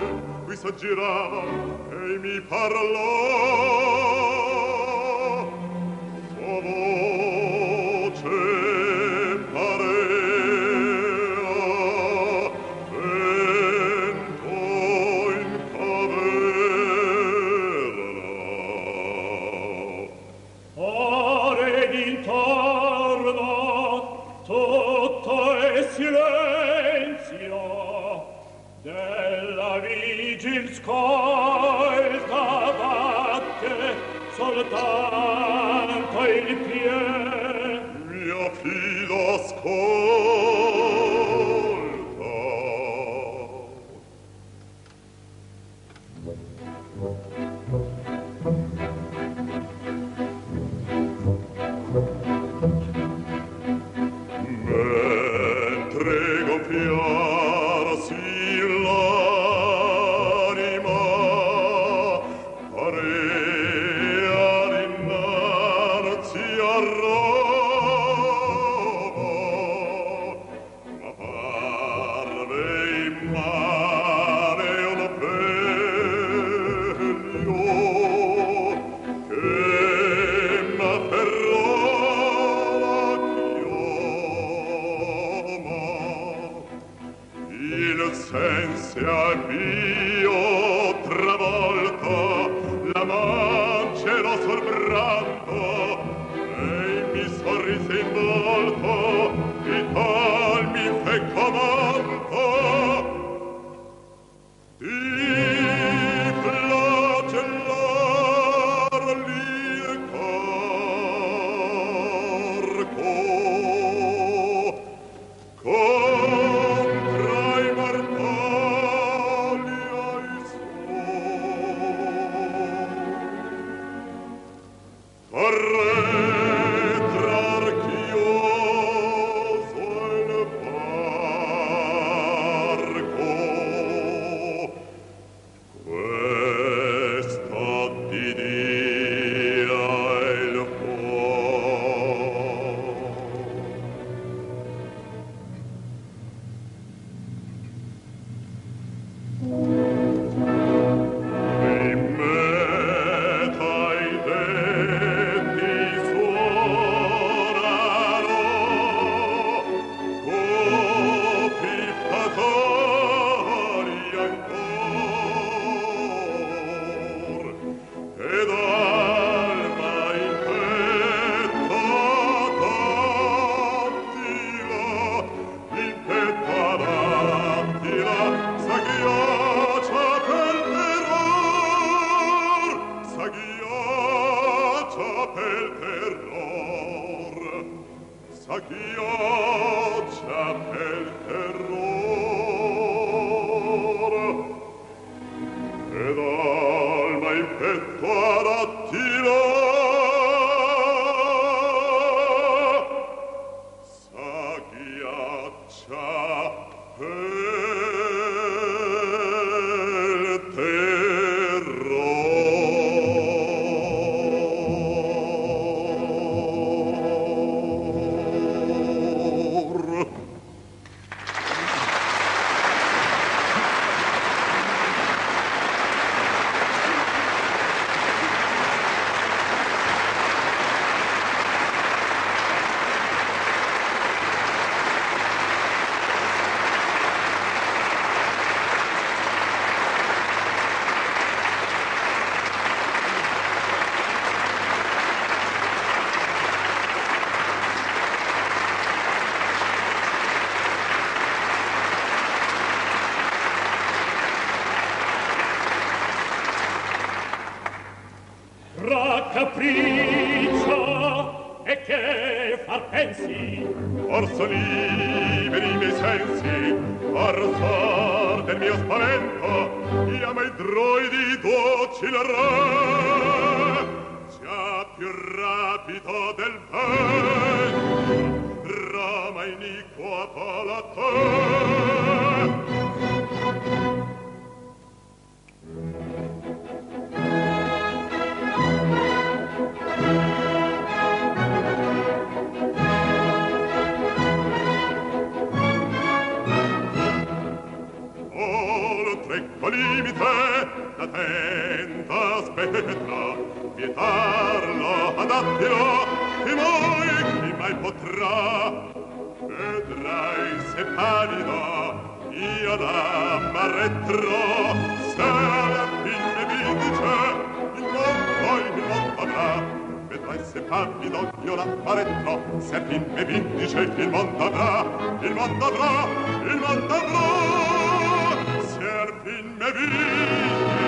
voce qui s'aggirava e mi parlò David P. l'innocenza mio travolto la mance lo sorbrando e mi sorrise in volto. Dio, capriccio e che far pensi? Forso liberi i miei sensi arsar del mio spavento io mai droidi docilerà sia più rapido del vento Roma iniqua palattò vietarlo, adattilo, chi mai, chi mai potrà. Vedrai se pallido, io l'ammarretterò, se alla fine vince, non poi non potrà. Vedrai se pallido, io l'ammarretterò, se fin vindice il mondo avrà, il mondo avrà, il mondo avrà, se al fin me vindice.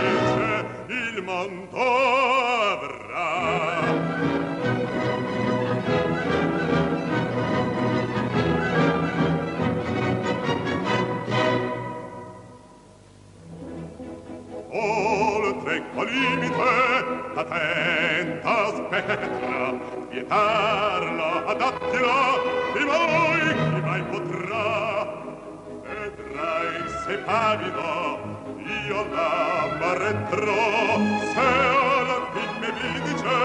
Il mondo avrà. Oltre qual limite la tenta spettra vietarla adattila chi mai chi mai potrà. Vedrai se pavido io la retro se alla fin mi dice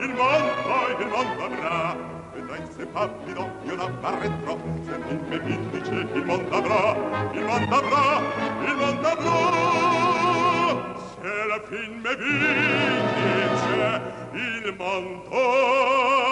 il mondo il mondo avrà. Vedrai se pallido io la retro se fin mi dice il mondo avrà il mondo avrà il mondo avrà. Se alla fin mi dice il mondo